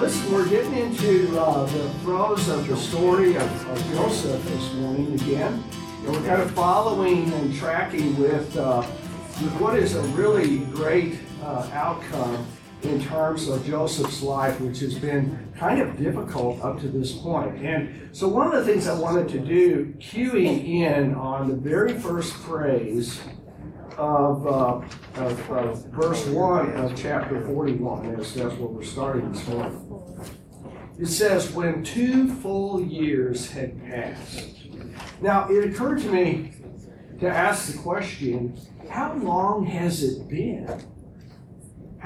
listen, we're getting into uh, the throes of the story of, of, Joseph this morning again. And we're kind of following and tracking with, uh, what is a really great uh, outcome in terms of Joseph's life, which has been kind of difficult up to this point. And so, one of the things I wanted to do, cueing in on the very first phrase of, uh, of, of, verse 1 of chapter 41, as that's where we're starting this morning. It says, When two full years had passed. Now, it occurred to me to ask the question how long has it been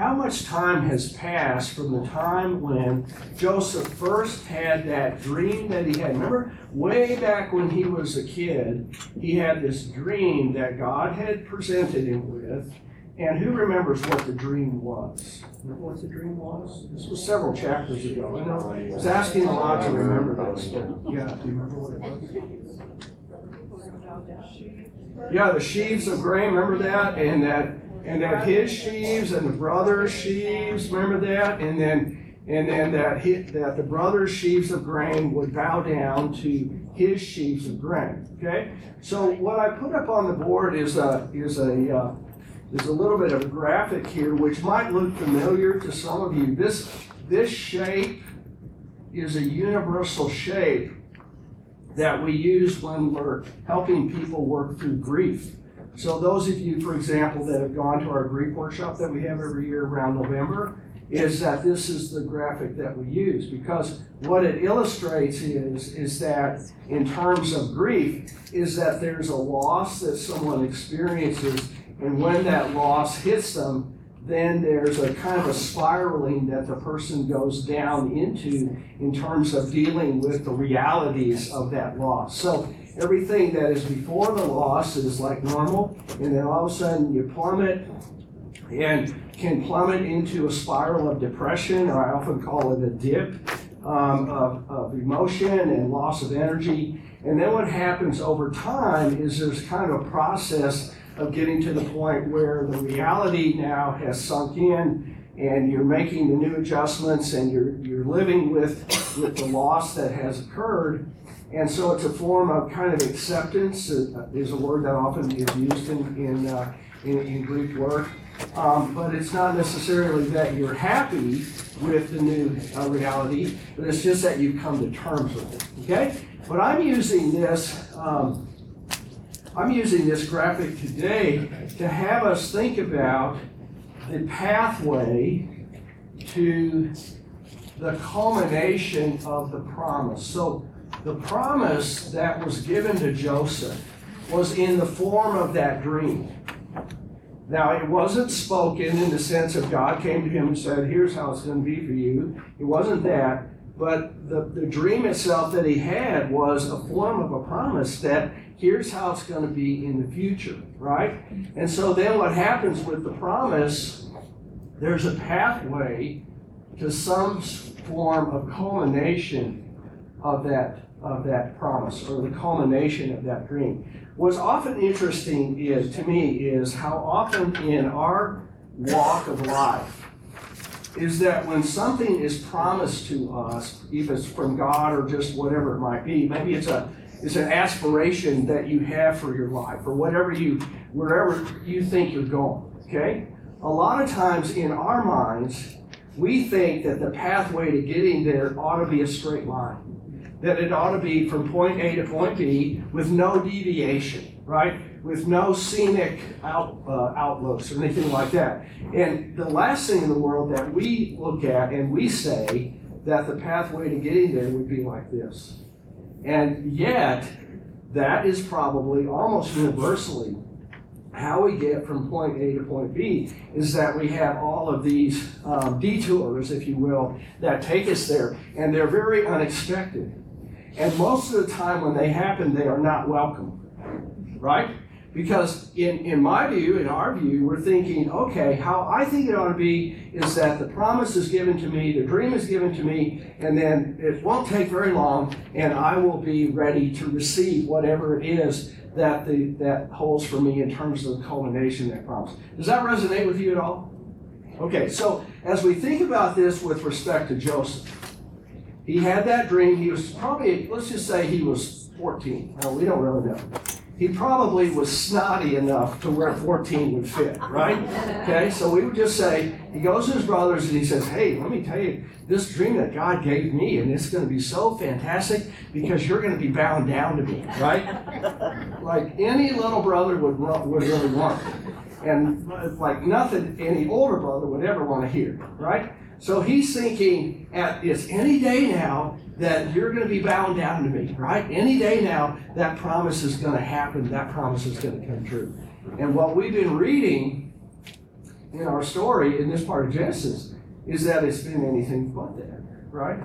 how much time has passed from the time when Joseph first had that dream that he had? Remember, way back when he was a kid, he had this dream that God had presented him with. And who remembers what the dream was? What the dream was? This was several chapters ago. I know I was asking a lot to remember but yeah, do you remember what it was? Yeah, the sheaves of grain, remember that? And that and that his sheaves and the brother's sheaves, remember that? And then and then that hit, that the brother's sheaves of grain would bow down to his sheaves of grain. Okay, so what I put up on the board is a is a uh, is a little bit of graphic here, which might look familiar to some of you. This this shape is a universal shape that we use when we're helping people work through grief. So those of you, for example, that have gone to our grief workshop that we have every year around November, is that this is the graphic that we use because what it illustrates is is that in terms of grief is that there's a loss that someone experiences and when that loss hits them then there's a kind of a spiraling that the person goes down into in terms of dealing with the realities of that loss so everything that is before the loss is like normal, and then all of a sudden you plummet and can plummet into a spiral of depression, or I often call it a dip um, of, of emotion and loss of energy. And then what happens over time is there's kind of a process of getting to the point where the reality now has sunk in and you're making the new adjustments and you're, you're living with, with the loss that has occurred and so it's a form of kind of acceptance, uh, is a word that often is used in, in, uh, in, in, grief work. Um, but it's not necessarily that you're happy with the new uh, reality, but it's just that you've come to terms with it. Okay? But I'm using this. Um, I'm using this graphic today to have us think about the pathway to the culmination of the promise. So the promise that was given to Joseph was in the form of that dream. Now, it wasn't spoken in the sense of God came to him and said, Here's how it's going to be for you. It wasn't that. But the, the dream itself that he had was a form of a promise that here's how it's going to be in the future, right? And so then what happens with the promise, there's a pathway to some form of culmination of that of that promise or the culmination of that dream. What's often interesting is to me is how often in our walk of life is that when something is promised to us, if it's from God or just whatever it might be, maybe it's a it's an aspiration that you have for your life or whatever you wherever you think you're going. Okay? A lot of times in our minds, we think that the pathway to getting there ought to be a straight line that it ought to be from point A to point B with no deviation, right? With no scenic out, uh, outlooks or anything like that. And the last thing in the world that we look at and we say that the pathway to getting there would be like this. And yet, that is probably almost universally how we get from point A to point B is that we have all of these um, detours, if you will, that take us there, and they're very unexpected. And most of the time when they happen, they are not welcome. Right? Because in, in my view, in our view, we're thinking, okay, how I think it ought to be is that the promise is given to me, the dream is given to me, and then it won't take very long, and I will be ready to receive whatever it is that the that holds for me in terms of the culmination of that promise. Does that resonate with you at all? Okay, so as we think about this with respect to Joseph, he had that dream. He was probably, let's just say he was 14. Well, we don't really know. He probably was snotty enough to where 14 would fit, right? Okay, so we would just say, he goes to his brothers and he says, Hey, let me tell you this dream that God gave me, and it's going to be so fantastic because you're going to be bound down to me, right? Like any little brother would, would really want. And like nothing any older brother would ever want to hear, right? So he's thinking, at it's any day now that you're going to be bound down to me, right? Any day now that promise is going to happen. That promise is going to come true. And what we've been reading in our story in this part of Genesis is that it's been anything but that, right?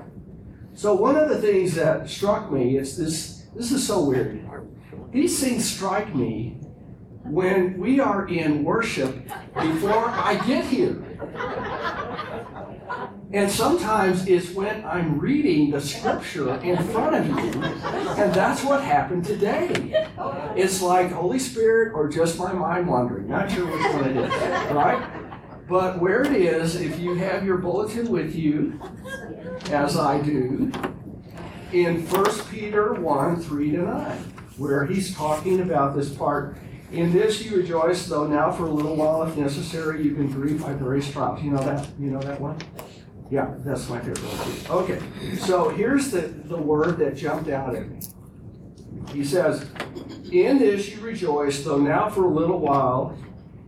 So one of the things that struck me is this. This is so weird. These things strike me when we are in worship before I get here. And sometimes it's when I'm reading the scripture in front of you. And that's what happened today. It's like Holy Spirit or just my mind wandering. Not sure which one it is, right? But where it is, if you have your bulletin with you, as I do, in 1 Peter 1 3 to 9, where he's talking about this part in this you rejoice, though now for a little while, if necessary, you can grieve by various trials. You know that? You know that one? Yeah, that's my favorite one. Okay, so here's the, the word that jumped out at me. He says, In this you rejoice, though now for a little while,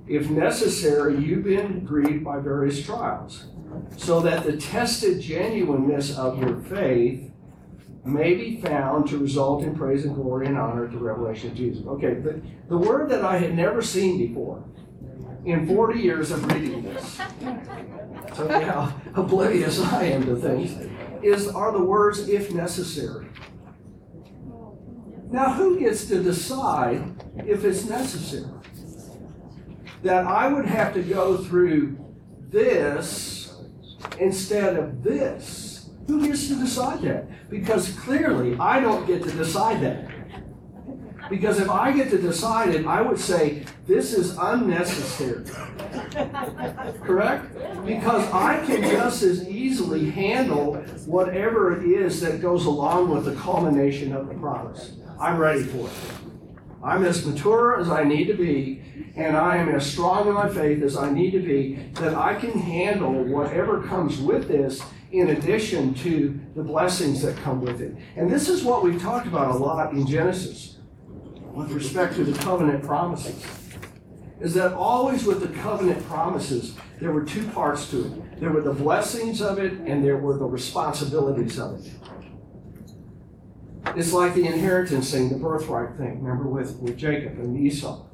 if necessary, you've been grieved by various trials, so that the tested genuineness of your faith may be found to result in praise and glory and honor at the revelation of Jesus. Okay, the, the word that I had never seen before in 40 years of reading this, so how oblivious I am to things, is are the words if necessary. Now, who gets to decide if it's necessary? That I would have to go through this instead of this. Who gets to decide that? Because clearly I don't get to decide that. Because if I get to decide it, I would say this is unnecessary. Correct? Because I can just as easily handle whatever it is that goes along with the culmination of the promise. I'm ready for it. I'm as mature as I need to be, and I am as strong in my faith as I need to be, that I can handle whatever comes with this in addition to the blessings that come with it. And this is what we've talked about a lot in Genesis with respect to the covenant promises. Is that always with the covenant promises, there were two parts to it. There were the blessings of it, and there were the responsibilities of it. It's like the inheritance thing, the birthright thing. Remember with, with Jacob and Esau,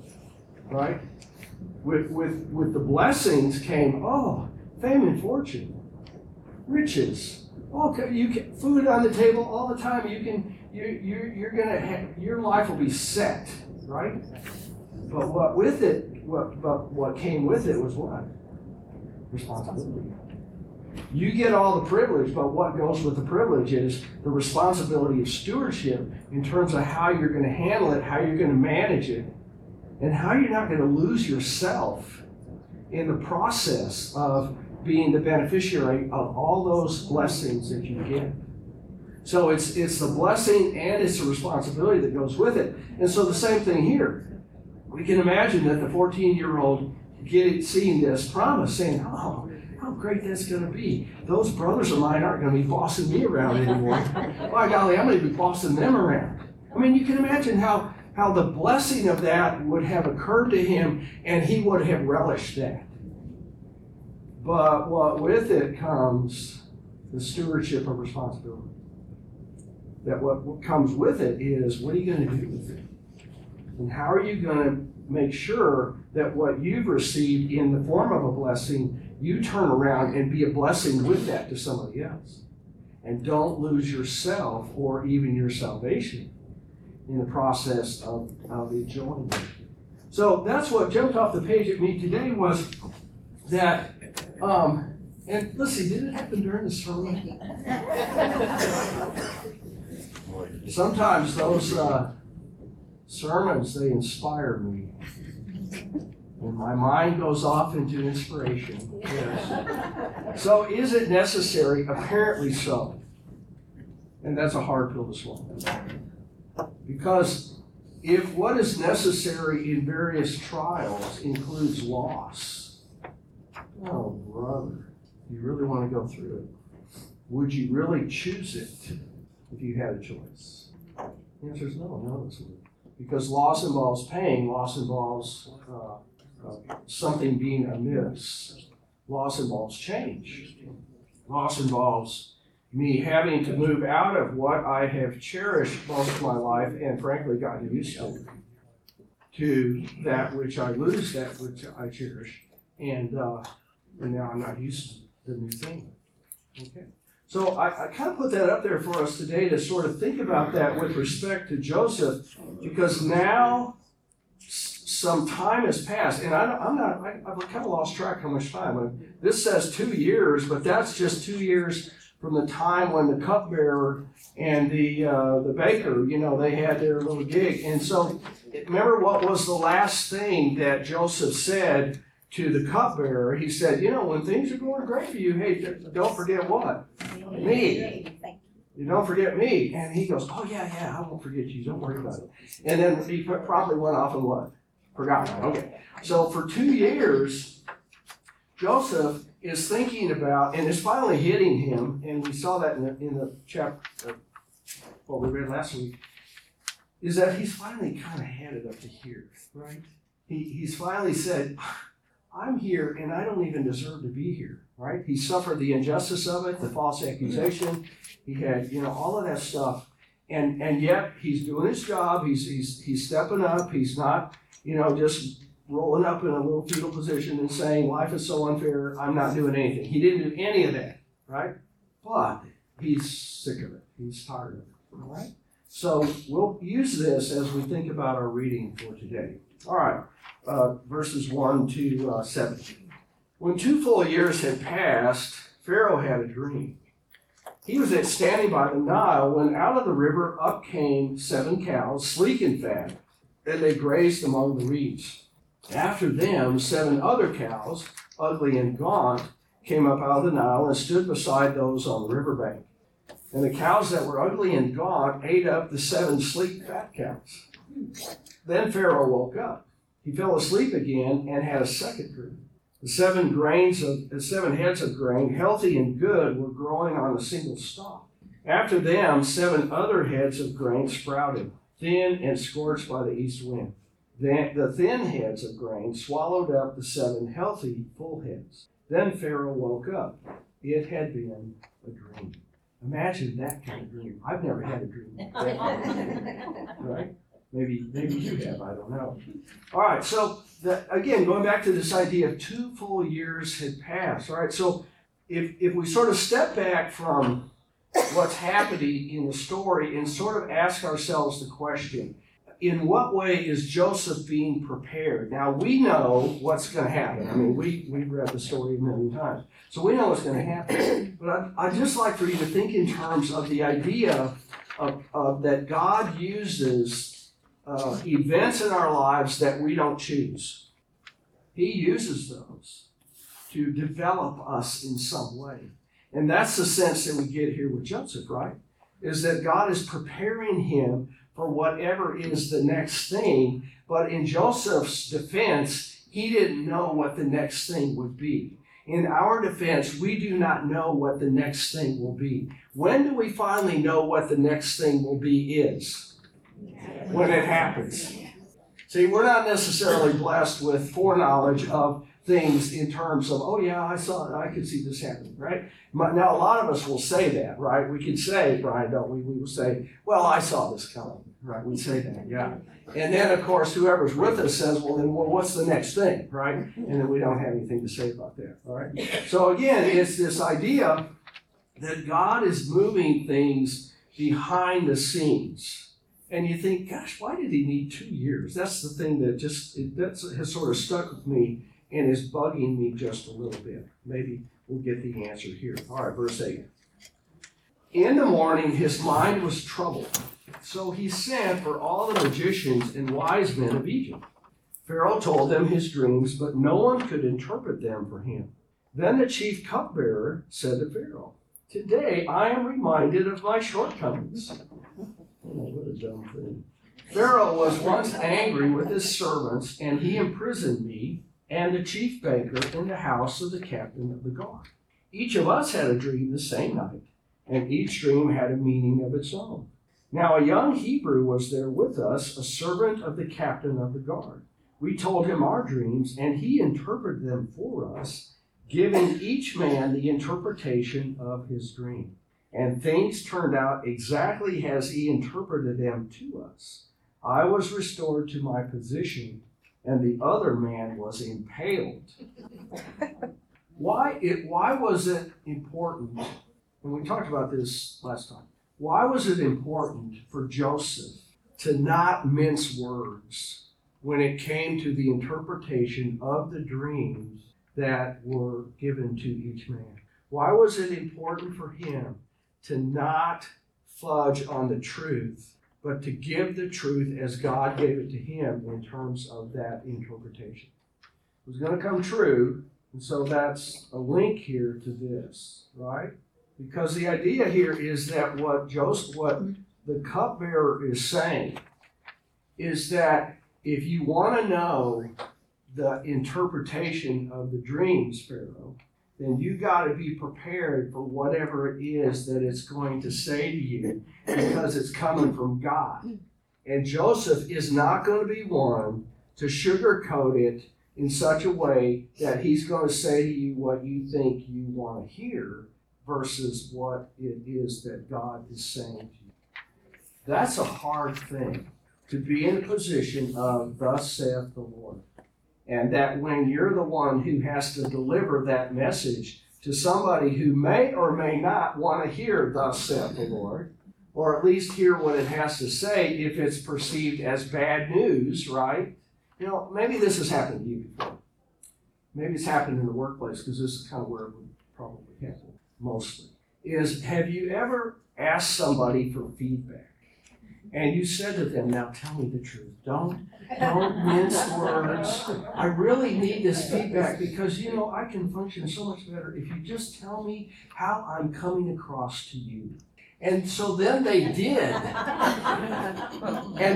right? With, with, with the blessings came, oh, fame and fortune, riches. Oh, okay, you can food on the table all the time. You can you you you're gonna have, your life will be set, right? But what with it, what but what came with it was what responsibility. You get all the privilege, but what goes with the privilege is the responsibility of stewardship in terms of how you're going to handle it, how you're going to manage it, and how you're not going to lose yourself in the process of being the beneficiary of all those blessings that you get. So it's it's the blessing and it's the responsibility that goes with it. And so the same thing here. We can imagine that the 14 year old getting seeing this promise, saying, "Oh, how great that's going to be! Those brothers of mine aren't going to be bossing me around anymore. By golly, I'm going to be bossing them around." I mean, you can imagine how how the blessing of that would have occurred to him, and he would have relished that. But what with it comes the stewardship of responsibility. That what, what comes with it is what are you going to do with it? And how are you going to make sure that what you've received in the form of a blessing, you turn around and be a blessing with that to somebody else? And don't lose yourself or even your salvation in the process of, of enjoying it. So that's what jumped off the page at me today was that um, and let's see, did it happen during the sermon? Sometimes those uh, sermons they inspire me. And my mind goes off into inspiration. Yes. So is it necessary? Apparently so. And that's a hard pill to swallow. Because if what is necessary in various trials includes loss, oh, brother, you really want to go through it? Would you really choose it if you had a choice? The answer is no, no, not. Because loss involves pain, loss involves uh, something being amiss, loss involves change, loss involves me having to move out of what I have cherished most of my life and frankly gotten used to, to that which I lose, that which I cherish, and uh, and now I'm not used to the new thing. Okay. So I, I kind of put that up there for us today to sort of think about that with respect to Joseph, because now some time has passed, and I, I'm not, I, I've kind of lost track how much time. This says two years, but that's just two years from the time when the cupbearer and the uh, the baker, you know, they had their little gig. And so, remember what was the last thing that Joseph said to the cupbearer? He said, "You know, when things are going great for you, hey, don't forget what." Me. You don't forget me. And he goes, Oh, yeah, yeah, I won't forget you. Don't worry about it. And then he pr- probably went off and what? Forgot. Okay. So for two years, Joseph is thinking about, and it's finally hitting him, and we saw that in the, in the chapter, uh, what we read last week, is that he's finally kind of had it up to here, right? He, he's finally said, I'm here and I don't even deserve to be here, right? He suffered the injustice of it, the false accusation. He had, you know, all of that stuff. And and yet he's doing his job. He's he's he's stepping up. He's not, you know, just rolling up in a little fetal position and saying life is so unfair. I'm not doing anything. He didn't do any of that, right? But he's sick of it. He's tired of it. All right. So we'll use this as we think about our reading for today. All right uh, verses 1 to uh, 7. When two full years had passed, Pharaoh had a dream. He was standing by the Nile when out of the river up came seven cows, sleek and fat, and they grazed among the reeds. After them, seven other cows, ugly and gaunt, came up out of the Nile and stood beside those on the riverbank. And the cows that were ugly and gaunt ate up the seven sleek fat cows. Then Pharaoh woke up. He fell asleep again and had a second dream. The seven grains of the seven heads of grain, healthy and good, were growing on a single stalk. After them, seven other heads of grain sprouted, thin and scorched by the east wind. Then the thin heads of grain swallowed up the seven healthy full heads. Then Pharaoh woke up. It had been a dream. Imagine that kind of dream. I've never had a dream like that. Right? Maybe maybe you have, I don't know. All right, so the, again, going back to this idea of two full years had passed. All right, so if if we sort of step back from what's happening in the story and sort of ask ourselves the question, in what way is Joseph being prepared? Now we know what's going to happen. I mean, we we've read the story a million times, so we know what's going to happen. But I'd, I'd just like for you to think in terms of the idea of, of that God uses uh, events in our lives that we don't choose. He uses those to develop us in some way. And that's the sense that we get here with Joseph, right? Is that God is preparing him for whatever is the next thing. But in Joseph's defense, he didn't know what the next thing would be. In our defense, we do not know what the next thing will be. When do we finally know what the next thing will be is? when it happens. See, we're not necessarily blessed with foreknowledge of things in terms of, oh yeah, I saw it, I could see this happening, right? Now, a lot of us will say that, right? We can say, Brian, don't we? We will say, well, I saw this coming, right? We say that, yeah. And then, of course, whoever's with us says, well, then, well, what's the next thing, right? And then we don't have anything to say about that, all right? So again, it's this idea that God is moving things behind the scenes. And you think, gosh, why did he need two years? That's the thing that just it, that's has sort of stuck with me and is bugging me just a little bit. Maybe we'll get the answer here. All right, verse eight. In the morning, his mind was troubled, so he sent for all the magicians and wise men of Egypt. Pharaoh told them his dreams, but no one could interpret them for him. Then the chief cupbearer said to Pharaoh, Today I am reminded of my shortcomings. Oh, what a dumb thing. Pharaoh was once angry with his servants, and he imprisoned me and the chief baker in the house of the captain of the guard. Each of us had a dream the same night, and each dream had a meaning of its own. Now a young Hebrew was there with us, a servant of the captain of the guard. We told him our dreams, and he interpreted them for us, giving each man the interpretation of his dream. And things turned out exactly as he interpreted them to us. I was restored to my position, and the other man was impaled. Why it why was it important? And we talked about this last time. Why was it important for Joseph to not mince words when it came to the interpretation of the dreams that were given to each man? Why was it important for him to not fudge on the truth, but to give the truth as God gave it to him in terms of that interpretation? It was going to come true, and so that's a link here to this, right? Because the idea here is that what Joseph, what the cupbearer is saying is that if you want to know the interpretation of the dreams, Pharaoh, then you got to be prepared for whatever it is that it's going to say to you because it's coming from God. And Joseph is not going to be one to sugarcoat it in such a way that he's going to say to you what you think you want to hear versus what it is that God is saying to you. That's a hard thing to be in a position of, Thus saith the Lord. And that when you're the one who has to deliver that message to somebody who may or may not want to hear, Thus saith the Lord, or at least hear what it has to say if it's perceived as bad news, right? You know, maybe this has happened to you before. Maybe it's happened in the workplace because this is kind of where it would probably happen mostly. Is have you ever asked somebody for feedback? And you said to them, now tell me the truth. Don't don't mince words. I really need this feedback because you know I can function so much better if you just tell me how I'm coming across to you. And so then they did. and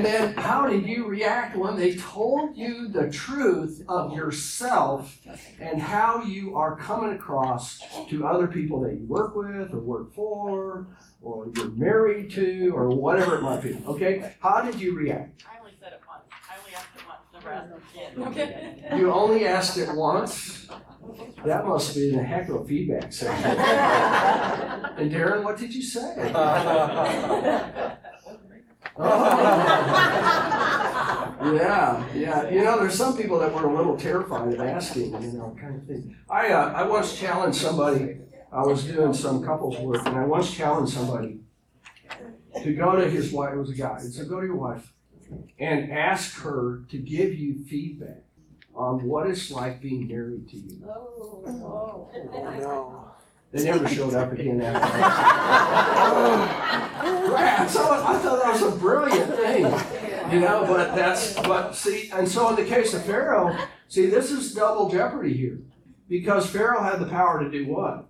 then how did you react when they told you the truth of yourself and how you are coming across to other people that you work with or work for or you're married to or whatever it might be? Okay? How did you react? I only said it once. I only asked it once. The rest didn't. You only asked it once? That must be a heck of a feedback session. And Darren, what did you say? Oh. Yeah, yeah. You know, there's some people that were a little terrified of asking, you know, kind of thing. I, uh, I once challenged somebody, I was doing some couples work, and I once challenged somebody to go to his wife, it was a guy, and so go to your wife and ask her to give you feedback on what it's like being married to you. Oh, oh. no. They never showed up again after that. Right, so I thought that was a brilliant thing, you know, but that's, but see, and so in the case of Pharaoh, see, this is double jeopardy here. Because Pharaoh had the power to do what?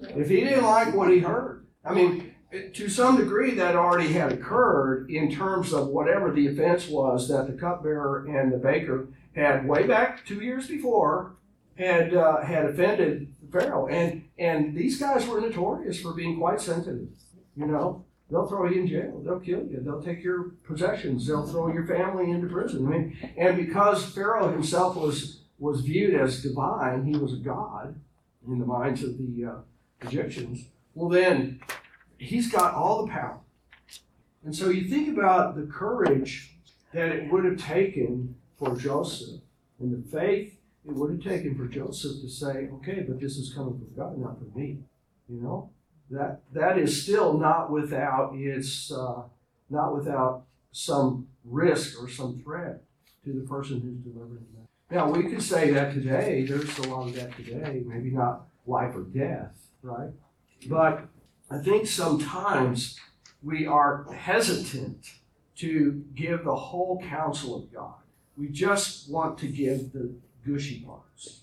If he didn't like what he heard, I mean, to some degree that already had occurred in terms of whatever the offense was that the cupbearer and the baker had way back two years before had uh, had offended Pharaoh, and and these guys were notorious for being quite sensitive. You know, they'll throw you in jail, they'll kill you, they'll take your possessions, they'll throw your family into prison. I mean, and because Pharaoh himself was was viewed as divine, he was a god in the minds of the uh, Egyptians. Well, then he's got all the power, and so you think about the courage that it would have taken for Joseph and the faith it would have taken for Joseph to say, okay, but this is coming from God, not from me. You know, that that is still not without its uh, not without some risk or some threat to the person who's delivering that. Now we could say that today. There's a lot of that today. Maybe not life or death, right? But I think sometimes we are hesitant to give the whole counsel of God we just want to give the gushy parts.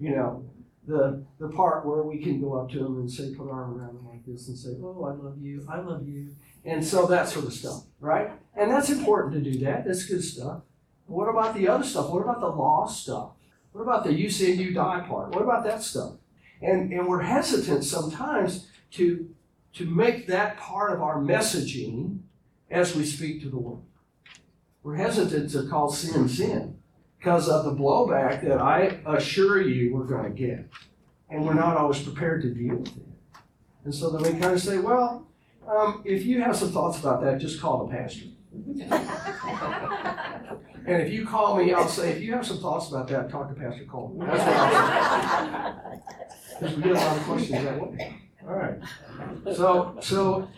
You know, the the part where we can go up to them and say, put our arm around them like this and say, oh, I love you, I love you. And so that sort of stuff, right? And that's important to do that. That's good stuff. But what about the other stuff? What about the law stuff? What about the you sin, you die part? What about that stuff? And and we're hesitant sometimes to to make that part of our messaging as we speak to the world. We're hesitant to call sin sin because of the blowback that I assure you we're going to get. And we're not always prepared to deal with it. And so then we kind of say, well, um, if you have some thoughts about that, just call the pastor. And if you call me, I'll say, if you have some thoughts about that, talk to Pastor Cole. That's what I'll say. Because we get a lot of questions that way. All right. So, so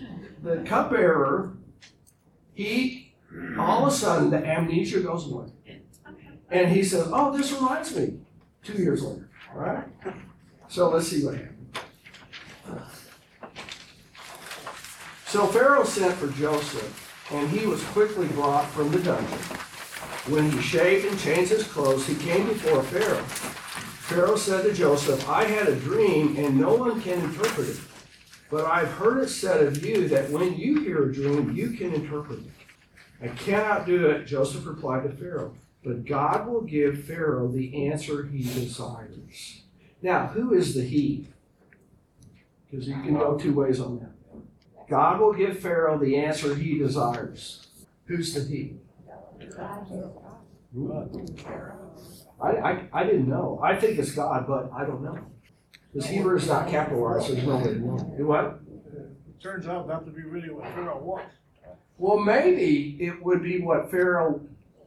the cupbearer, he, all of a sudden, the amnesia goes away. And he says, oh, this reminds me, two years later, all right? So let's see what happened. So Pharaoh sent for Joseph, and he was quickly brought from the dungeon. When he shaved and changed his clothes, he came before Pharaoh. Pharaoh said to Joseph, I had a dream, and no one can interpret it. But I've heard it said of you that when you hear a dream, you can interpret it. I cannot do it, Joseph replied to Pharaoh. But God will give Pharaoh the answer he desires. Now, who is the he? Because you can go two ways on that. God will give Pharaoh the answer he desires. Who's the he? I, I, I didn't know. I think it's God, but I don't know. Because Hebrew is not capitalized, so there's no way to know. Do what? It turns out not to be really what Pharaoh wants. Well, maybe it would be what Pharaoh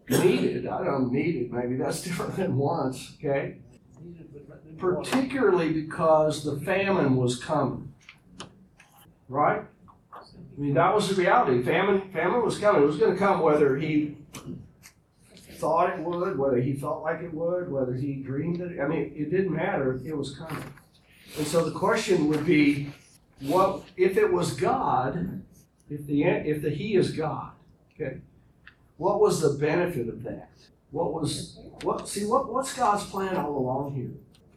needed. I don't need it, maybe. That's different than wants, okay? Needed, but not- didn't want it. Particularly because the famine was coming. Right? I mean, that was the reality. Famine, famine was coming. It was going to come whether he thought it would, whether he felt like it would, whether he dreamed it. I mean, it didn't matter. It was coming. And so the question would be, what if it was God? If the if the He is God, okay? What was the benefit of that? What was what? See what what's God's plan all along here?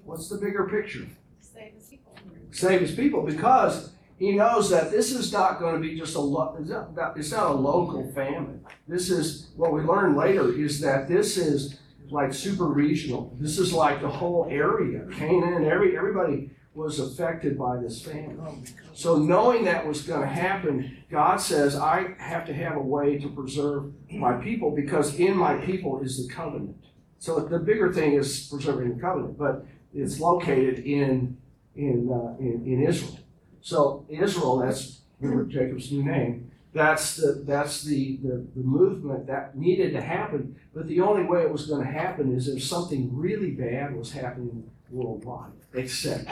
What's the bigger picture? Save his people. save his people because he knows that this is not going to be just a lo- it's not, it's not a local famine. This is what we learn later is that this is like super regional. This is like the whole area, Canaan, and every everybody was affected by this famine. So knowing that was going to happen, God says, I have to have a way to preserve my people because in my people is the covenant. So the bigger thing is preserving the covenant, but it's located in in uh, in, in Israel. So Israel, that's remember Jacob's new name. That's the that's the, the the movement that needed to happen. But the only way it was going to happen is if something really bad was happening worldwide, except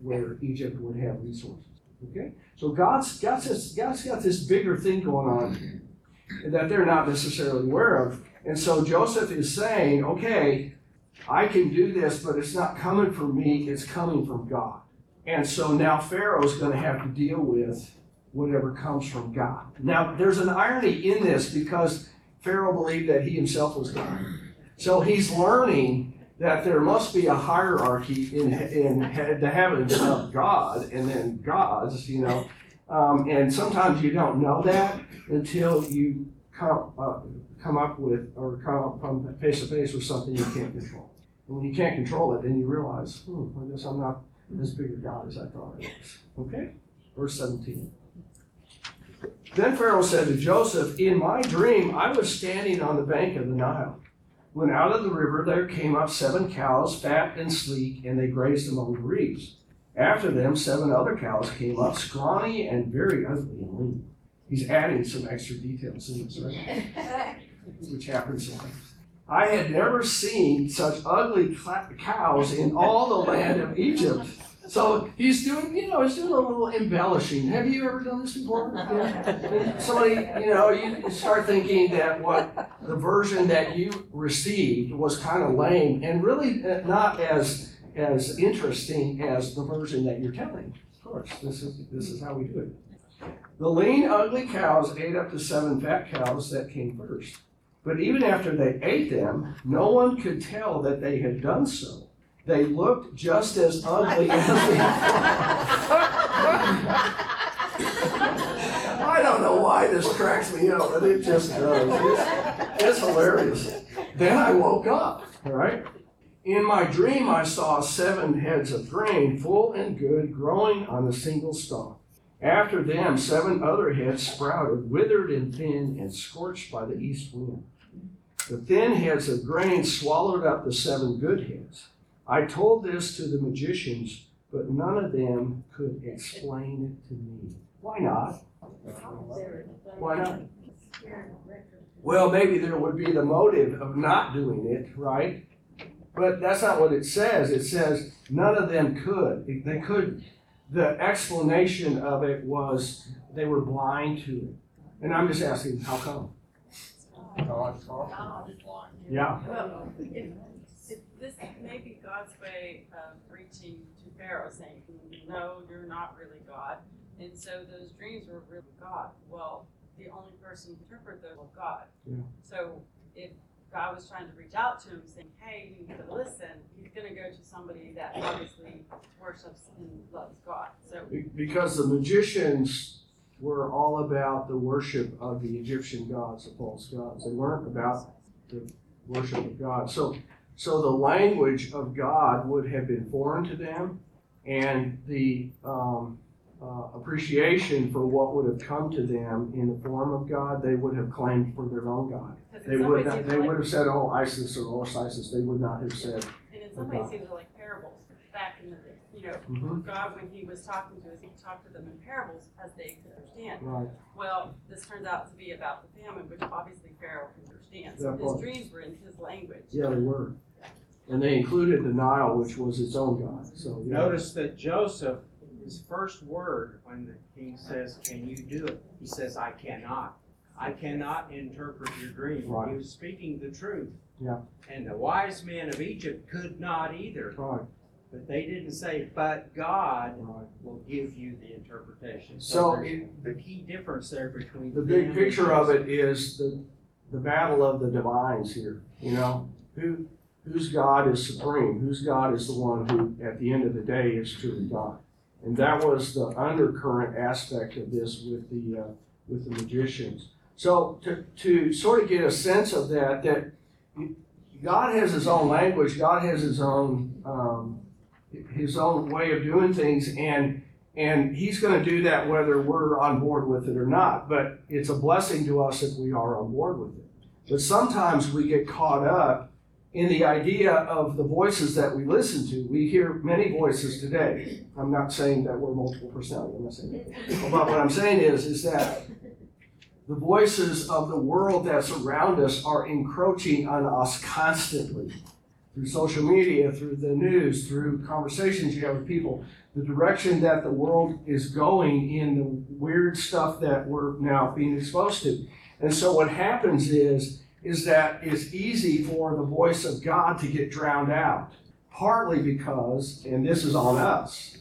where Egypt would have resources. Okay, so God's this, God's got this bigger thing going on that they're not necessarily aware of. And so Joseph is saying, okay, I can do this, but it's not coming from me, it's coming from God. And so now Pharaoh's going to have to deal with whatever comes from God. Now, there's an irony in this because Pharaoh believed that he himself was God. So he's learning that there must be a hierarchy in, in the heavens of God and then gods, you know. Um, and sometimes you don't know that until you come, come up with or come up face to face with something you can't control. And when you can't control it, then you realize, hmm, I guess I'm not as big a God as I thought I was. Okay? Verse 17. Then Pharaoh said to Joseph, In my dream, I was standing on the bank of the Nile. When out of the river there came up seven cows, fat and sleek, and they grazed among the reeds. After them, seven other cows came up, scrawny and very ugly and lean. He's adding some extra details in this, right? Which happens sometimes. I had never seen such ugly cows in all the land of Egypt. So he's doing, you know, he's doing a little embellishing. Have you ever done this before? Yeah. Somebody, you know, you start thinking that what the version that you received was kind of lame and really uh, not as as interesting as the version that you're telling. Of course, this is this is how we do it. The lean, ugly cows ate up the seven fat cows that came first. But even after they ate them, no one could tell that they had done so. They looked just as ugly as the I don't know why this cracks me up, but it just does. It's, it's hilarious. Then I woke up, right? In my dream, I saw seven heads of grain, full and good, growing on a single stalk. After them, seven other heads sprouted, withered and thin, and scorched by the east wind. The thin heads of grain swallowed up the seven good heads. I told this to the magicians, but none of them could explain it to me. Why not? Why not? Well, maybe there would be the motive of not doing it, right? But that's not what it says. It says none of them could. They couldn't. The explanation of it was they were blind to it. And I'm just asking, how come? Yeah. Well, if, if this may be God's way of reaching to Pharaoh, saying, no, you're not really God. And so those dreams were really God. Well, the only person who interpreted those was God. Yeah. So if God was trying to reach out to him, saying, hey, you need to listen, he's going to go to somebody that obviously worships and loves God. So Because the magicians were all about the worship of the Egyptian gods, the false gods. They weren't about the worship of God. So, so the language of God would have been foreign to them, and the um, uh, appreciation for what would have come to them in the form of God, they would have claimed for their own God. They would not, they would have said, "Oh, Isis or Osiris." They would not have said, and in some ways like parables back in the day. You know, Mhm. God, when he was talking to us, he talked to them in parables as they could understand. "Right." Well, this turns out to be about the famine, which obviously Pharaoh can understand. So Yeah, his well- dreams were in his language. Yeah, they were. And they included the Nile, which was its own god. So yeah. Notice that Joseph, his first word when the king says, Can you do it? He says, I cannot. I cannot interpret your dream. Right. He was speaking the truth. Yeah. And the wise men of Egypt could not either. Right, But they didn't say, But God will give you the interpretation. So there's it- the key difference there between The big picture of it is the, the battle of the divines here, you know? Who, whose God is supreme? Whose God is the one who, at the end of the day, is truly God? And that was the undercurrent aspect of this with the, uh, with the magicians. So to, to sort of get a sense of that, that God has his own language, God has his own, um, his own way of doing things, and and he's going to do that whether we're on board with it or not. But it's a blessing to us if we are on board with it. But sometimes we get caught up in the idea of the voices that we listen to. We hear many voices today. I'm not saying that we're multiple personality. I'm not saying that. But what I'm saying is, is that the voices of the world that's around us are encroaching on us constantly through social media, through the news, through conversations you have with people the direction that the world is going in the weird stuff that we're now being exposed to. And so what happens is is that it's easy for the voice of God to get drowned out. Partly because, and this is on us,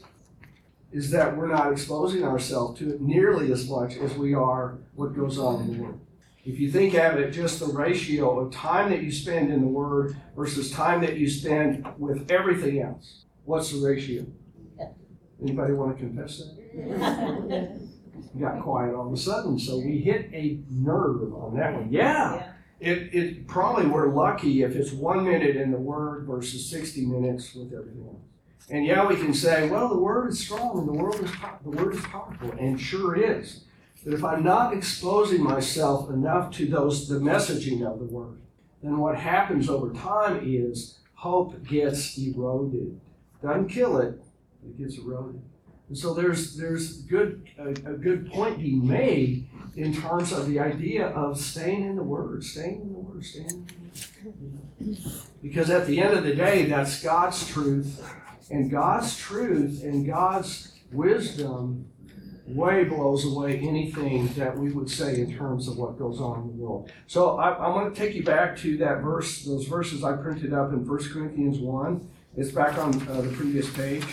is that we're not exposing ourselves to it nearly as much as we are what goes on in the world. If you think of it, just the ratio of time that you spend in the Word versus time that you spend with everything else, what's the ratio? Anybody want to confess that? You got quiet all of a sudden, so we hit a nerve on that one. Yeah. It, it probably we're lucky if it's one minute in the Word versus 60 minutes with everything else. And yeah, we can say, well, the Word is strong and the Word is the Word is powerful, and sure is. But if I'm not exposing myself enough to those the messaging of the Word, then what happens over time is hope gets eroded. Doesn't kill it, it gets eroded. And so there's there's good a, a good point being made in terms of the idea of staying in the Word, staying in the Word, staying in the Word. Because at the end of the day, that's God's truth, and God's truth and God's wisdom way blows away anything that we would say in terms of what goes on in the world. So I, I want to take you back to that verse, those verses I printed up in 1 Corinthians 1. It's back on uh, the previous page.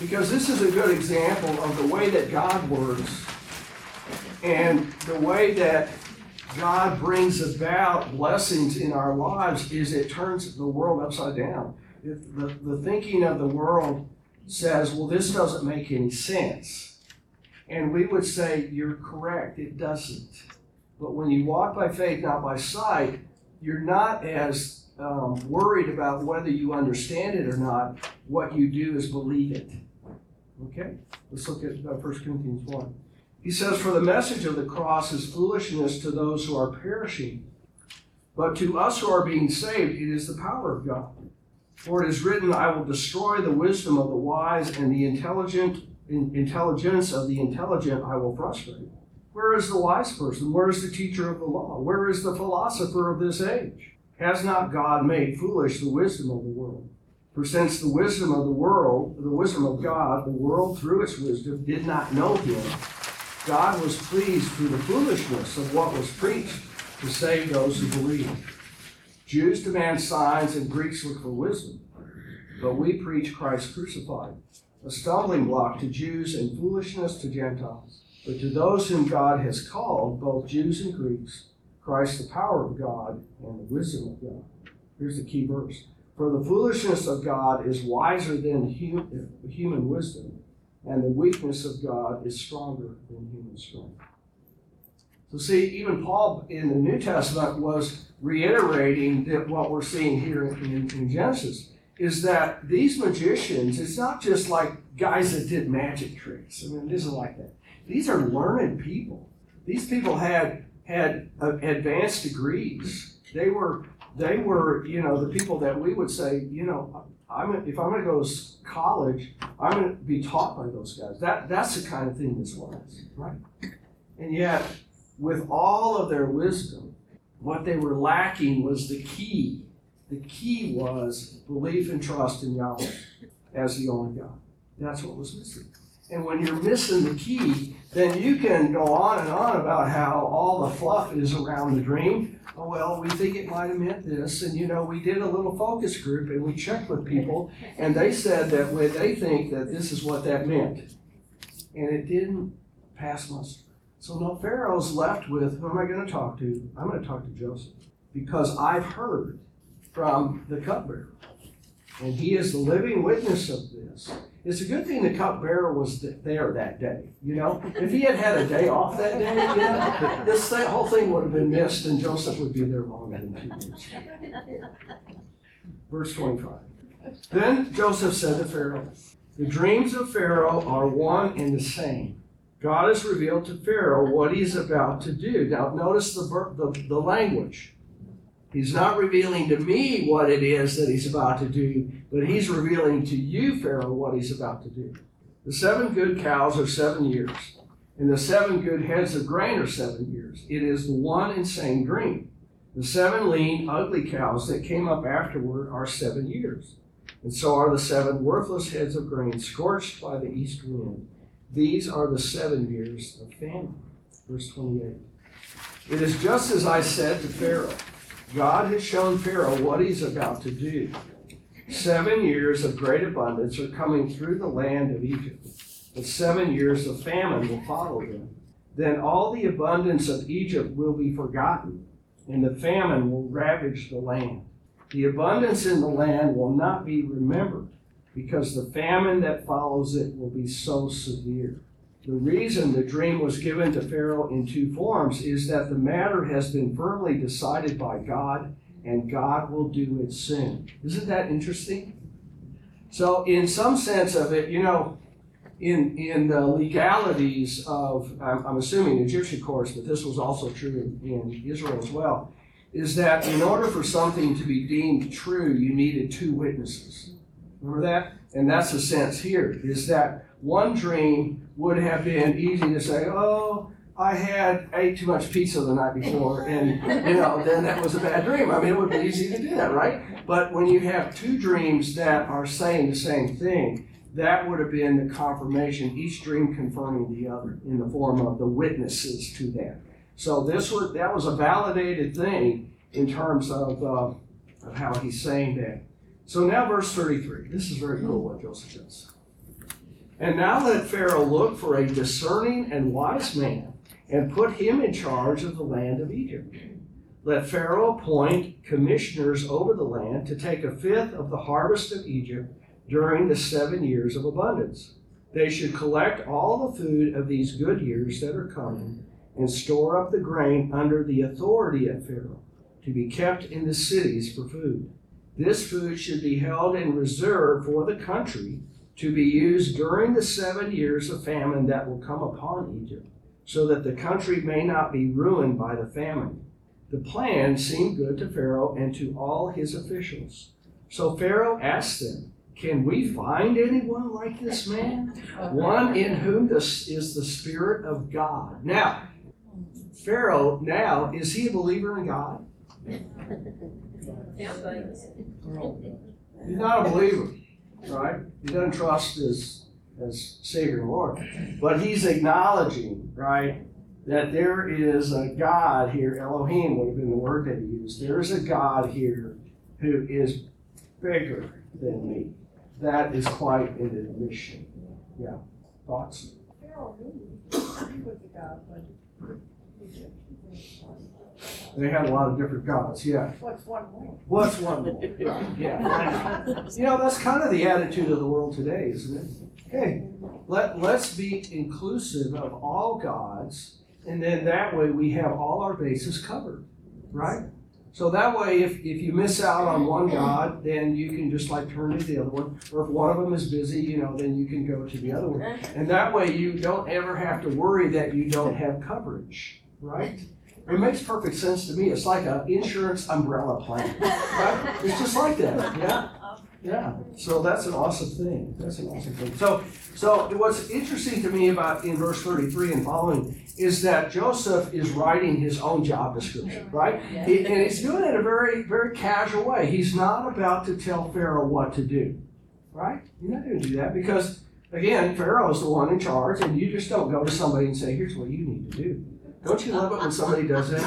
Because this is a good example of the way that God works and the way that God brings about blessings in our lives is it turns the world upside down. If the, the thinking of the world says, well, this doesn't make any sense. And we would say, you're correct, it doesn't. But when you walk by faith, not by sight, you're not as um, worried about whether you understand it or not. What you do is believe it. Okay? Let's look at uh, 1 Corinthians 1. He says, For the message of the cross is foolishness to those who are perishing, but to us who are being saved, it is the power of God. For it is written, I will destroy the wisdom of the wise, and the intelligent in- intelligence of the intelligent I will frustrate. Where is the wise person? Where is the teacher of the law? Where is the philosopher of this age? Has not God made foolish the wisdom of the world? For since the wisdom of the world, the wisdom of God, the world through its wisdom did not know him, God was pleased through the foolishness of what was preached to save those who believe. Jews demand signs and Greeks look for wisdom, but we preach Christ crucified, a stumbling block to Jews and foolishness to Gentiles. But to those whom God has called, both Jews and Greeks, Christ the power of God and the wisdom of God. Here's the key verse. For the foolishness of God is wiser than human wisdom, and the weakness of God is stronger than human strength. So, see, even Paul in the New Testament was reiterating that what we're seeing here in, in Genesis is that these magicians, it's not just like guys that did magic tricks. I mean, it isn't like that. These are learned people. These people had had advanced degrees. They were they were you know the people that we would say you know I'm if I'm going to go to college I'm going to be taught by those guys. That that's the kind of thing this was, right? And yet, with all of their wisdom, what they were lacking was the key. The key was belief and trust in Yahweh as the only God. That's what was missing. And when you're missing the key, then you can go on and on about how all the fluff is around the dream. Oh, well, we think it might have meant this. And, you know, we did a little focus group and we checked with people, and they said that they think that this is what that meant. And it didn't pass muster. So now Pharaoh's left with who am I going to talk to? I'm going to talk to Joseph because I've heard from the cupbearer. And he is the living witness of this. It's a good thing the cupbearer was there that day. You know, if he had had a day off that day, you know, this th- whole thing would have been missed, and Joseph would be there longer than two years. Verse 25. Then Joseph said to Pharaoh, The dreams of Pharaoh are one and the same. God has revealed to Pharaoh what he's about to do. Now, notice the, the, the language. He's not revealing to me what it is that he's about to do, but he's revealing to you, Pharaoh, what he's about to do. The seven good cows are seven years, and the seven good heads of grain are seven years. It is the one and same dream. The seven lean, ugly cows that came up afterward are seven years, and so are the seven worthless heads of grain scorched by the east wind. These are the seven years of famine. Verse 28. It is just as I said to Pharaoh. God has shown Pharaoh what he's about to do. Seven years of great abundance are coming through the land of Egypt, but seven years of famine will follow them. Then all the abundance of Egypt will be forgotten, and the famine will ravage the land. The abundance in the land will not be remembered, because the famine that follows it will be so severe. The reason the dream was given to Pharaoh in two forms is that the matter has been firmly decided by God and God will do it soon. Isn't that interesting? So, in some sense of it, you know, in, in the legalities of, I'm, I'm assuming Egyptian courts, but this was also true in, in Israel as well, is that in order for something to be deemed true, you needed two witnesses. Remember that? And that's the sense here, is that one dream would have been easy to say, oh, I had ate too much pizza the night before, and you know, then that was a bad dream. I mean, it would be easy to do that, right? But when you have two dreams that are saying the same thing, that would have been the confirmation, each dream confirming the other in the form of the witnesses to that. So this was that was a validated thing in terms of, uh, of how he's saying that. So now verse 33. This is very cool what Joseph says. And now let Pharaoh look for a discerning and wise man and put him in charge of the land of Egypt. Let Pharaoh appoint commissioners over the land to take a fifth of the harvest of Egypt during the seven years of abundance. They should collect all the food of these good years that are coming and store up the grain under the authority of Pharaoh to be kept in the cities for food. This food should be held in reserve for the country to be used during the seven years of famine that will come upon Egypt, so that the country may not be ruined by the famine. The plan seemed good to Pharaoh and to all his officials. So Pharaoh asked them, Can we find anyone like this man? One in whom this is the Spirit of God. Now, Pharaoh, now, is he a believer in God? He's not a believer, right? He doesn't trust his as Savior and Lord. But he's acknowledging, right, that there is a God here. Elohim would have been the word that he used. There is a God here who is bigger than me. That is quite an admission. Yeah. Thoughts? Pharaoh knew he was a god, but They had a lot of different gods, yeah. what's one more? What's one more? Yeah. You know, that's kind of the attitude of the world today, isn't it? Hey, let, let's be inclusive of all gods, and then that way we have all our bases covered, right? So that way, if, if you miss out on one god, then you can just like turn to the other one. Or if one of them is busy, you know, then you can go to the other one. And that way you don't ever have to worry that you don't have coverage, right? It makes perfect sense to me. It's like an insurance umbrella plan, right? It's just like that, yeah? Yeah, so that's an awesome thing. That's an awesome thing. So, so what's interesting to me about in verse 33 and following is that Joseph is writing his own job description, right? He, and he's doing it in a very, very casual way. He's not about to tell Pharaoh what to do, right? You're not going to do that because, again, Pharaoh is the one in charge, and you just don't go to somebody and say, here's what you need to do. Don't you love it when somebody does that?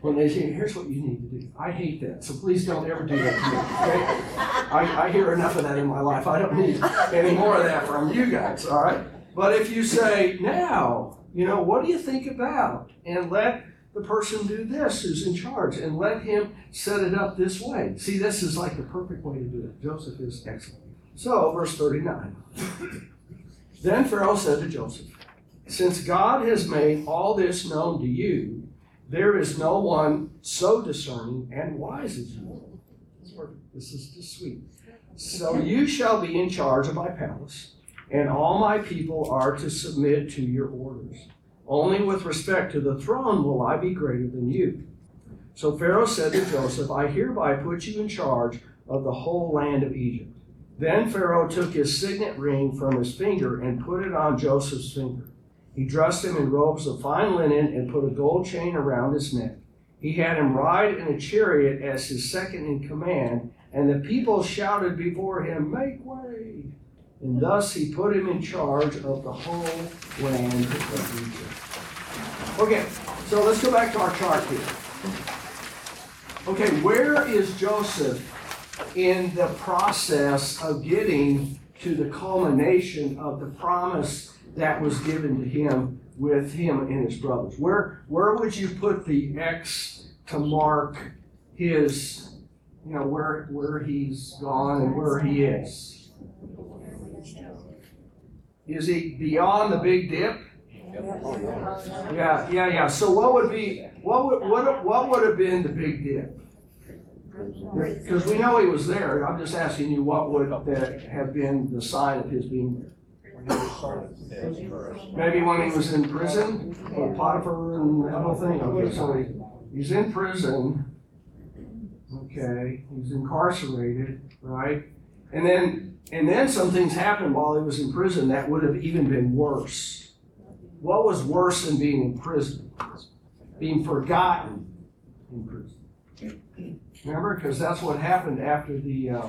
When they say, here's what you need to do. I hate that, so please don't ever do that to me, okay? I, I hear enough of that in my life. I don't need any more of that from you guys, all right? But if you say, now, you know, what do you think about? And let the person do this who's in charge and let him set it up this way. See, this is like the perfect way to do it. Joseph is excellent. So, verse 39. Then Pharaoh said to Joseph, Since God has made all this known to you, there is no one so discerning and wise as you. This is just sweet. So you shall be in charge of my palace, and all my people are to submit to your orders. Only with respect to the throne will I be greater than you. So Pharaoh said to Joseph, I hereby put you in charge of the whole land of Egypt. Then Pharaoh took his signet ring from his finger and put it on Joseph's finger. He dressed him in robes of fine linen and put a gold chain around his neck. He had him ride in a chariot as his second in command, and the people shouted before him, Make way! And thus he put him in charge of the whole land of Egypt. Okay, so let's go back to our chart here. Okay, where is Joseph in the process of getting to the culmination of the promise that was given to him with him and his brothers? Where where would you put the X to mark his, you know, where where he's gone and where he is? Is he beyond the big dip? Yeah, yeah, yeah. So what would be what would what what would have been the big dip? Because we know he was there. I'm just asking you what would that have been the sign of his being there? Maybe when he was in prison, with Potiphar and that whole thing. Okay, so he, he's in prison. Okay, he's incarcerated, right? And then and then some things happened while he was in prison that would have even been worse. What was worse than being in prison? Being forgotten in prison. Remember, because that's what happened after the, uh,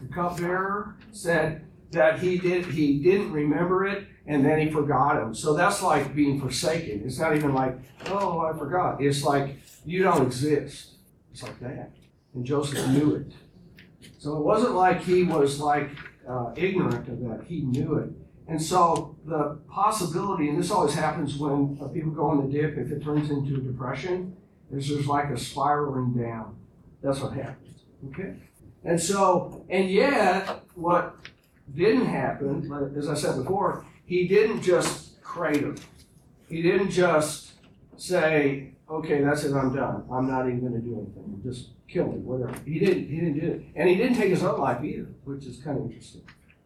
the cupbearer said that he did he didn't remember it and then he forgot him. So that's like being forsaken. It's not even like, oh, I forgot. It's like you don't exist. It's like that. And Joseph knew it. So it wasn't like he was like uh, ignorant of that. He knew it. And so the possibility, and this always happens when uh, people go in the dip, if it turns into a depression, is there's like a spiraling down. That's what happens. Okay? And so, and yet, what didn't happen, as I said before, he didn't just crater. He didn't just say, okay, that's it, I'm done. I'm not even gonna do anything. Just kill me, whatever. He didn't, he didn't do it. And he didn't take his own life either, which is kind of interesting.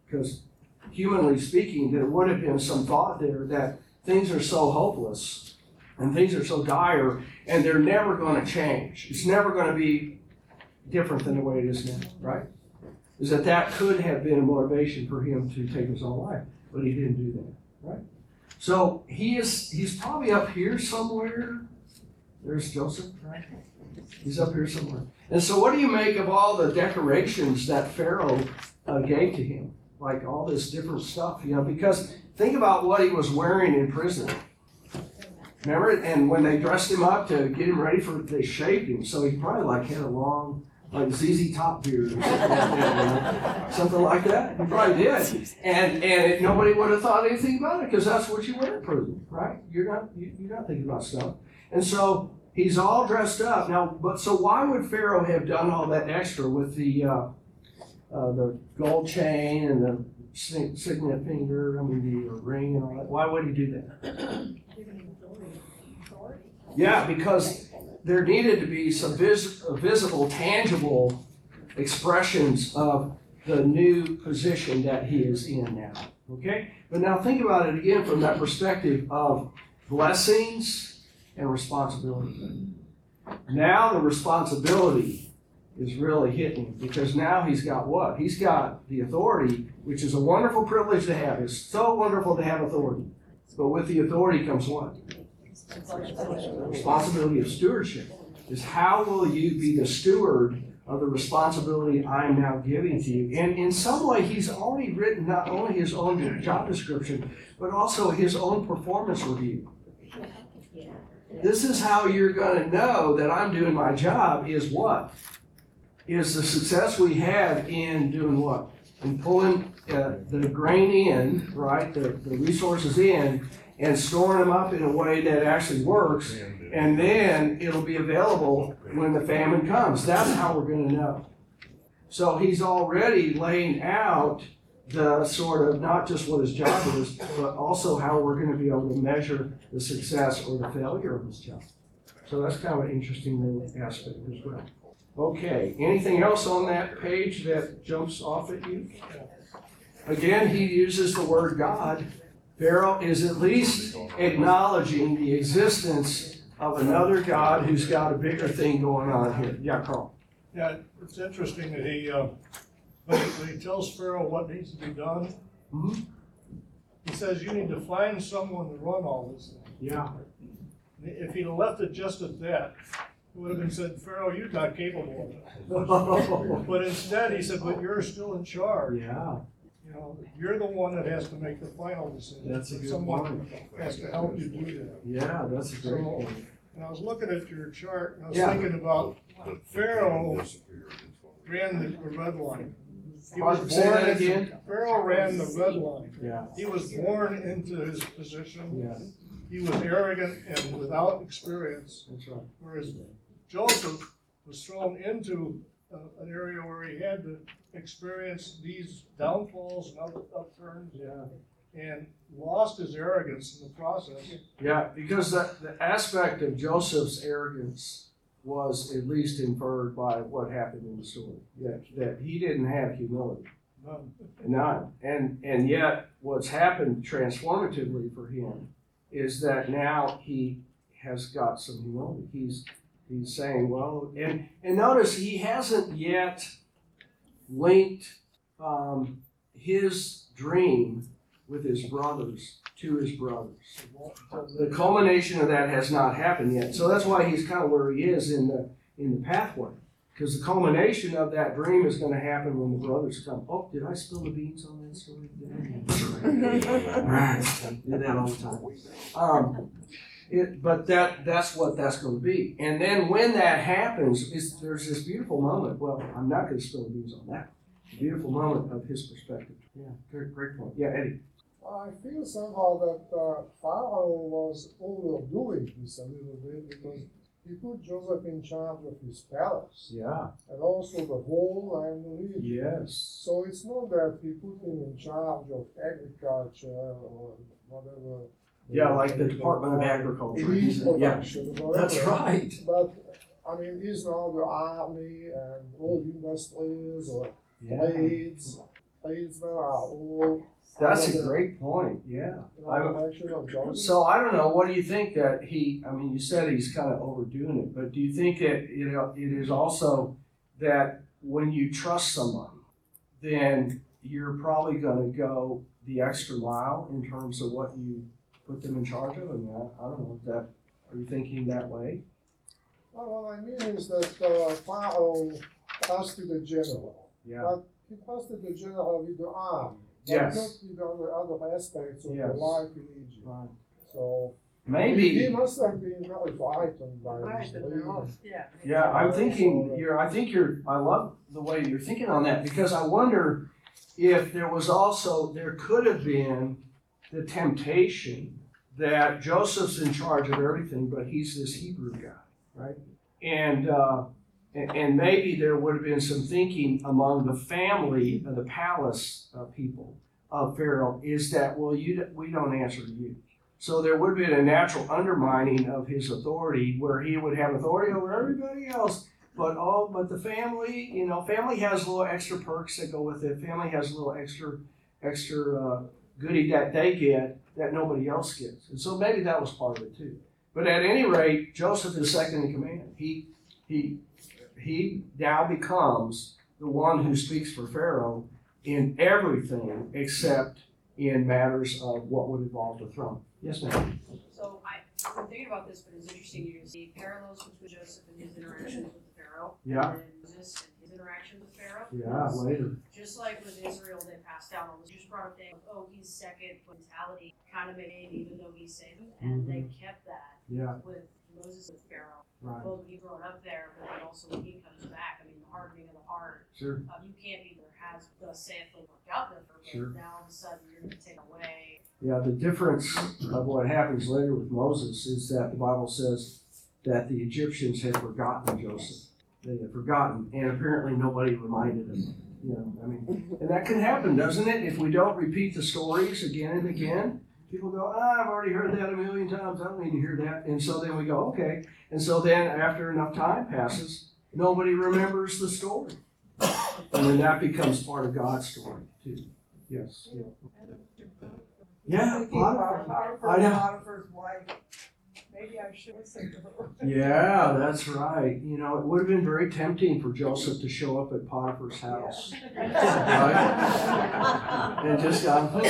Because humanly speaking, there would have been some thought there that things are so hopeless and things are so dire and they're never gonna change. It's never gonna be different than the way it is now, right? Is that that could have been a motivation for him to take his own life, but he didn't do that, right? So he is, he's probably up here somewhere. There's Joseph, right? He's up here somewhere. And so what do you make of all the decorations that Pharaoh uh, gave to him? Like all this different stuff, you know, because think about what he was wearing in prison. Remember, and when they dressed him up to get him ready for, they shaved him, so he probably like had a long, like ZZ Top beard or something like that, you something like that. He probably did, and and it, nobody would have thought anything about it because that's what you wear in prison, right? You're not you, you're not thinking about stuff, and so he's all dressed up now. But so why would Pharaoh have done all that extra with the uh, uh, the gold chain and the signet finger? I mean the ring and all that. Why would he do that? Giving him authority. Authority. Yeah, because there needed to be some vis- uh, visible, tangible expressions of the new position that he is in now. Okay? But now think about it again from that perspective of blessings and responsibility. Now the responsibility is really hitting because now he's got what? He's got the authority, which is a wonderful privilege to have. It's so wonderful to have authority. But with the authority comes what? Responsibility of stewardship is how will you be the steward of the responsibility I'm now giving to you? And in some way, he's already written not only his own job description, but also his own performance review. This is how you're going to know that I'm doing my job is what? Is the success we have in doing what? In pulling uh, the grain in, right? The, the resources in and storing them up in a way that actually works. And then it'll be available when the famine comes. That's how we're going to know. So he's already laying out the sort of not just what his job is, but also how we're going to be able to measure the success or the failure of his job. So that's kind of an interesting aspect as well. Okay, anything else on that page that jumps off at you? Again, he uses the word God. Pharaoh is at least acknowledging the existence of another God who's got a bigger thing going on here. Yeah, Carl. Yeah, it's interesting that he, uh, when he, tells Pharaoh what needs to be done, Mhm. he says, you need to find someone to run all this thing. Yeah. If he'd left it just at that, it would have been said, Pharaoh, you're not capable of it. But instead, he said, but you're still in charge. yeah, You know, you're the one that has to make the final decision. That's a good Someone has to help you do that. yeah, that's a great point. And I was looking at your chart, and I was Yeah. thinking about Pharaoh ran the the red line. He was Say that born into- again? Pharaoh ran the red line. Yeah, He was born into his position. yeah, He was arrogant and without experience, that's right. whereas Joseph was thrown into uh, an area where he had to experience these downfalls and up- upturns Yeah. and lost his arrogance in the process. Yeah, because the, the aspect of Joseph's arrogance was at least inferred by what happened in the story. That, that he didn't have humility. None. None. And, and yet, what's happened transformatively for him is that now he has got some humility. He's, he's saying, well, and, and notice he hasn't yet linked um, his dream with his brothers to his brothers. The culmination of that has not happened yet. So that's why he's kind of where he is in the, in the pathway. Because the culmination of that dream is going to happen when the brothers come. Oh, did I spill the beans on that story? Right, I do that all the time. Um, it, but that, that's what that's going to be. And then when that happens, is there's this beautiful moment. Well, I'm not going to spill the beans on that. Beautiful moment of his perspective. Yeah, great, great point. Yeah, Eddie. I feel somehow that uh, Pharaoh was overdoing this a little bit because he put Joseph in charge of his palace Yeah, and also the whole land region. yes. So it's not that he put him in charge of agriculture or whatever. Yeah, like the Department of Agriculture. Wheat Yeah, production, whatever. that's right. But, I mean, now the army and all industries or Yeah, trades, trades now are all. that's a great point, yeah. I'm- of Joseph. So I don't know, what do you think that he, I mean, you said he's kind of overdoing it, but do you think that, you know, it is also that when you trust somebody, then you're probably gonna go the extra mile in terms of what you put them in charge of? And that, I don't know, is that, are you thinking that way? Well, what I mean is that uh, Pharaoh trusted the general, Yeah, but he trusted the general with the army, but Yes. not with the other, other aspects of Yes. the life in Egypt. right. So maybe he Maybe, must have been very frightened by Right, this but leader. they're all- yeah. yeah, I'm thinking, you're, I think you're, I love the way you're thinking on that, because I wonder if there was also, there could have been the temptation that Joseph's in charge of everything, but he's this Hebrew guy, right? And, uh, and, maybe there would have been some thinking among the family of the palace uh, people of Pharaoh is that, well, you, we don't answer to you. So there would have been a natural undermining of his authority where he would have authority over everybody else. But all, but the family, you know, family has a little extra perks that go with it. Family has a little extra, extra uh, goodie that they get that nobody else gets. And so maybe that was part of it too. But at any rate, Joseph is second in command. He, he, he now becomes the one who speaks for Pharaoh in everything except in matters of what would involve the throne. Yes, ma'am. So I, I'm thinking about this, but it's interesting to see parallels between Joseph and his interactions with Pharaoh. Yeah. And Moses and his Yeah, later. Just like with Israel, they passed down all this, you just brought up things, oh, he's second mentality, kind of made, even though he's saved, and they kept that Yeah, with Moses with Pharaoh. right. Both he growing up there, but then also when he comes back, I mean, the hardening of the heart, Sure. uh, you can't be either has the saith the worked out there for Sure. now all of a sudden you're gonna take away Yeah, the difference of what happens later with Moses is that the Bible says that the Egyptians had forgotten Joseph. They had forgotten, and apparently nobody reminded them. You know, I mean, and that can happen, doesn't it? If we don't repeat the stories again and again, people go, ah, I've already heard that a million times. I don't need to hear that. And so then we go, okay. And so then after enough time passes, nobody remembers the story. And then that becomes part of God's story too. Yes. Yeah. Potiphar, I know. Potiphar's wife. Maybe I should listen to her. Yeah, that's right. You know, it would have been very tempting for Joseph to show up at Potiphar's house and just go, hmm.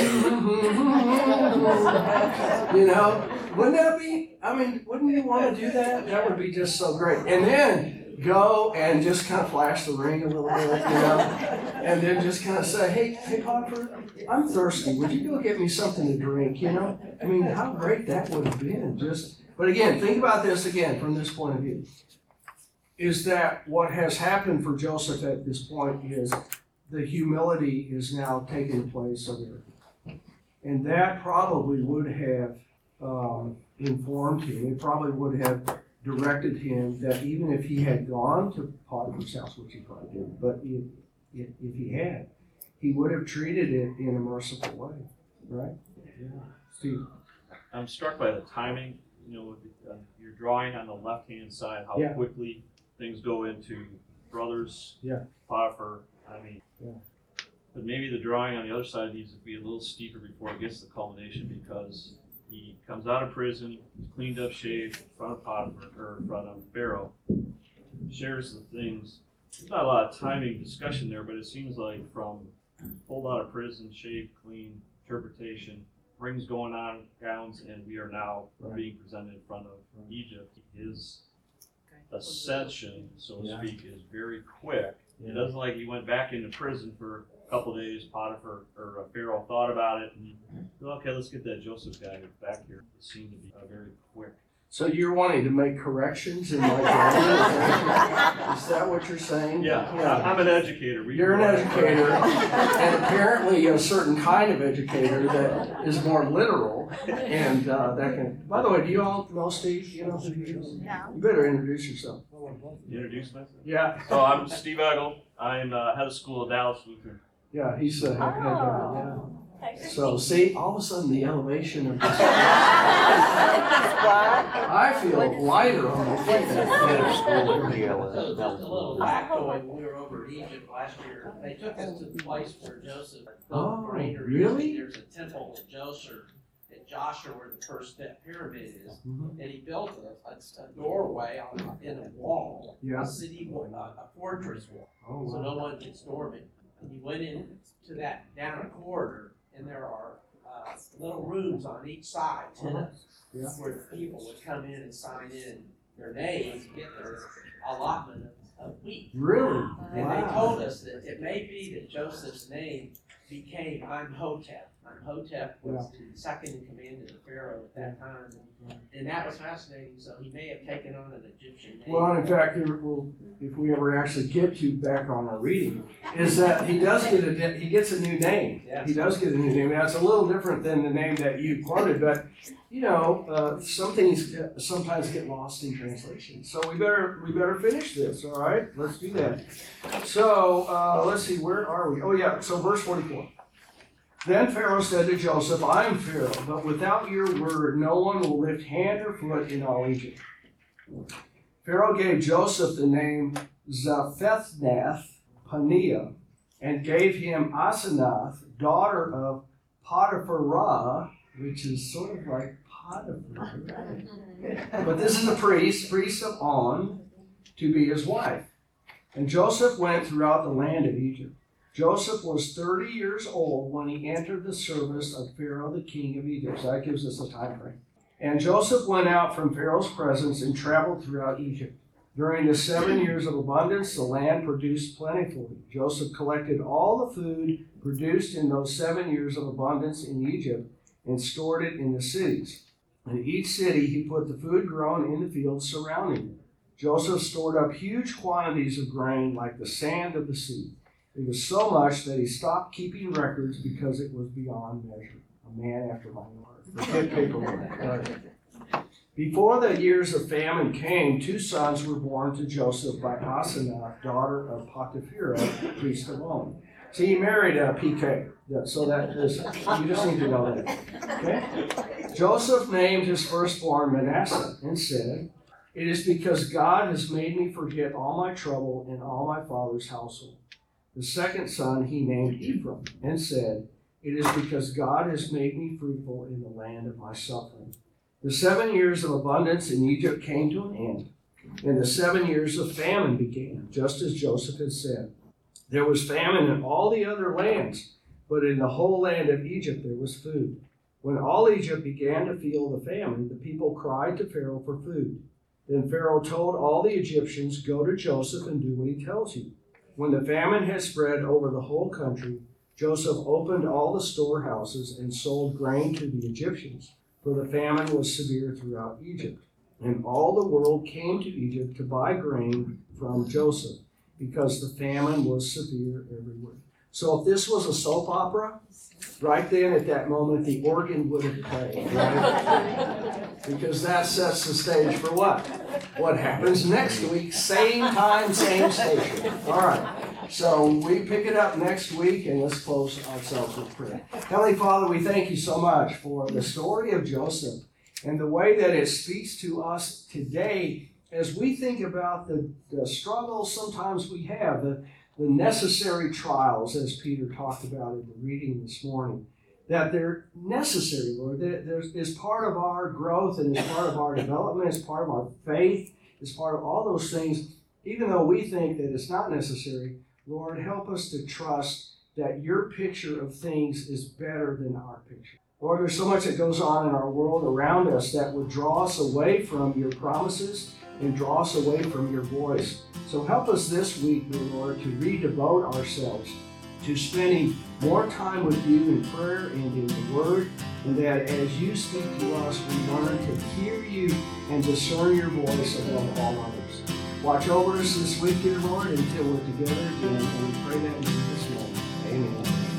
you know, wouldn't that be? I mean, wouldn't you want to do that? That would be just so great. And then go and just kind of flash the ring a little bit, you know, and then just kind of say, hey, hey, Potiphar, I'm thirsty. Would you go get me something to drink? You know, I mean, how great that would have been. Just, but again, think about this again from this point of view. Is that what has happened for Joseph at this point is the humility is now taking place of it. And that probably would have um, informed him, it probably would have directed him that even if he had gone to Potiphar's house, which he probably didn't, but if, if, if he had, he would have treated it in a merciful way, right? Yeah. Steve? I'm struck by the timing, you know, uh, your drawing on the left-hand side, how Yeah. quickly things go into brothers. Yeah. Potiphar, I mean. Yeah. But maybe the drawing on the other side needs to be a little steeper before it gets to the culmination, because he comes out of prison, he's cleaned up, shaved, in front of Potiphar, or in front of Pharaoh, shares the things. There's not a lot of timing discussion there, but it seems like from pulled out of prison, shaved, clean, interpretation, rings going on, gowns, and we are now Right. being presented in front of Egypt. His Okay. ascension, so to Yeah. speak, is very quick. It doesn't like he went back into prison for a couple days. Potiphar or uh, Pharaoh thought about it and okay, let's get that Joseph guy back here. It seemed to be a very quick. So you're wanting to make corrections in my grammar? Is that what you're saying? Yeah, yeah, I'm an educator. We- You're an educator, and apparently a certain kind of educator that is more literal, and uh, that can. By the way, do you all know Steve? You know who he is? No. You better introduce yourself. Introduce myself. Yeah, So I'm Steve Eggle. I'm uh, head of school at Dallas Lutheran. yeah, he's uh, head, head, yeah. Oh. Thanks. So see, all of a sudden the elevation of this. What? I feel lighter on my feet. So just a little factoid, when we were over in Egypt last year, they took us to the place where Joseph Oh, built the granary. really? There's a temple to Joseph, at Djoser where the first step pyramid is. Mhm. And he built a, a, a doorway on, in a wall, Yeah. a city, wall, a, a fortress wall, Oh, so wow. no one could storm it. And you went in to that, down a corridor, and there are, uh, little rooms on each side, tenants, Yeah. where the people would come in and sign in their names, and get their allotment of, of wheat. Really? And they Wow. told us that it may be that Joseph's name became Imhotep. Imhotep was the second in command of the Pharaoh at that time. And that was fascinating, so he may have taken on an Egyptian name. Well, in fact, will, if we ever actually get to back on our reading, is that he does get a, he gets a new name. Yeah. He does get a new name. Now, it's a little different than the name that you quoted, but, you know, uh, some things sometimes get lost in translation. So we better, we better finish this, all right? Let's do that. So, uh, let's see, where are we? Oh, yeah, so verse forty-four. Then Pharaoh said to Joseph, I am Pharaoh, but without your word, no one will lift hand or foot in all Egypt. Pharaoh gave Joseph the name Zaphenath Paneah and gave him Asenath, daughter of Potiphera, which is sort of like Potiphar. But this is a priest, priest of On, to be his wife. And Joseph went throughout the land of Egypt. Joseph was 30 years old when he entered the service of Pharaoh the king of Egypt. So that gives us a time frame. And Joseph went out from Pharaoh's presence and traveled throughout Egypt. During the seven years of abundance, the land produced plentifully. Joseph collected all the food produced in those seven years of abundance in Egypt and stored it in the cities. In each city, he put the food grown in the fields surrounding it. Joseph stored up huge quantities of grain like the sand of the sea. It was so much that he stopped keeping records because it was beyond measure. A man after my own heart. Forget paperwork. Right. Before the years of famine came, two sons were born to Joseph by Asenath, daughter of Potiphera, priest of On. So he married uh, a PK. That- So that is, you just need to know that. Okay? Joseph named his firstborn Manasseh and said, It is because God has made me forget all my trouble in all my father's household. The second son he named Ephraim and said, It is because God has made me fruitful in the land of my suffering. The seven years of abundance in Egypt came to an end, and the seven years of famine began, just as Joseph had said. There was famine in all the other lands, but in the whole land of Egypt there was food. When all Egypt began to feel the famine, the people cried to Pharaoh for food. Then Pharaoh told all the Egyptians, Go to Joseph and do what he tells you. When the famine had spread over the whole country, Joseph opened all the storehouses and sold grain to the Egyptians, for the famine was severe throughout Egypt. And all the world came to Egypt to buy grain from Joseph, because the famine was severe everywhere. So if this was a soap opera, right then at that moment the organ would have played, right? Because that sets the stage for what? What happens next week, same time, same station. All right. So we pick it up next week and let's close ourselves with prayer. Heavenly Father, we thank you so much for the story of Joseph and the way that it speaks to us today as we think about the, the struggles sometimes we have, the, the necessary trials, as Peter talked about in the reading this morning, that they're necessary, Lord. That there's, is part of our growth and is part of our development, is part of our faith, is part of all those things. Even though we think that it's not necessary, Lord, help us to trust that your picture of things is better than our picture. Lord, there's so much that goes on in our world around us that would draw us away from your promises and draw us away from your voice. So help us this week, dear Lord, to redevote ourselves to spending more time with you in prayer and in the Word, and that as you speak to us, we learn to hear you and discern your voice above all others. Watch over us this week, dear Lord, until we're together again, and we pray that in Jesus' name. Amen.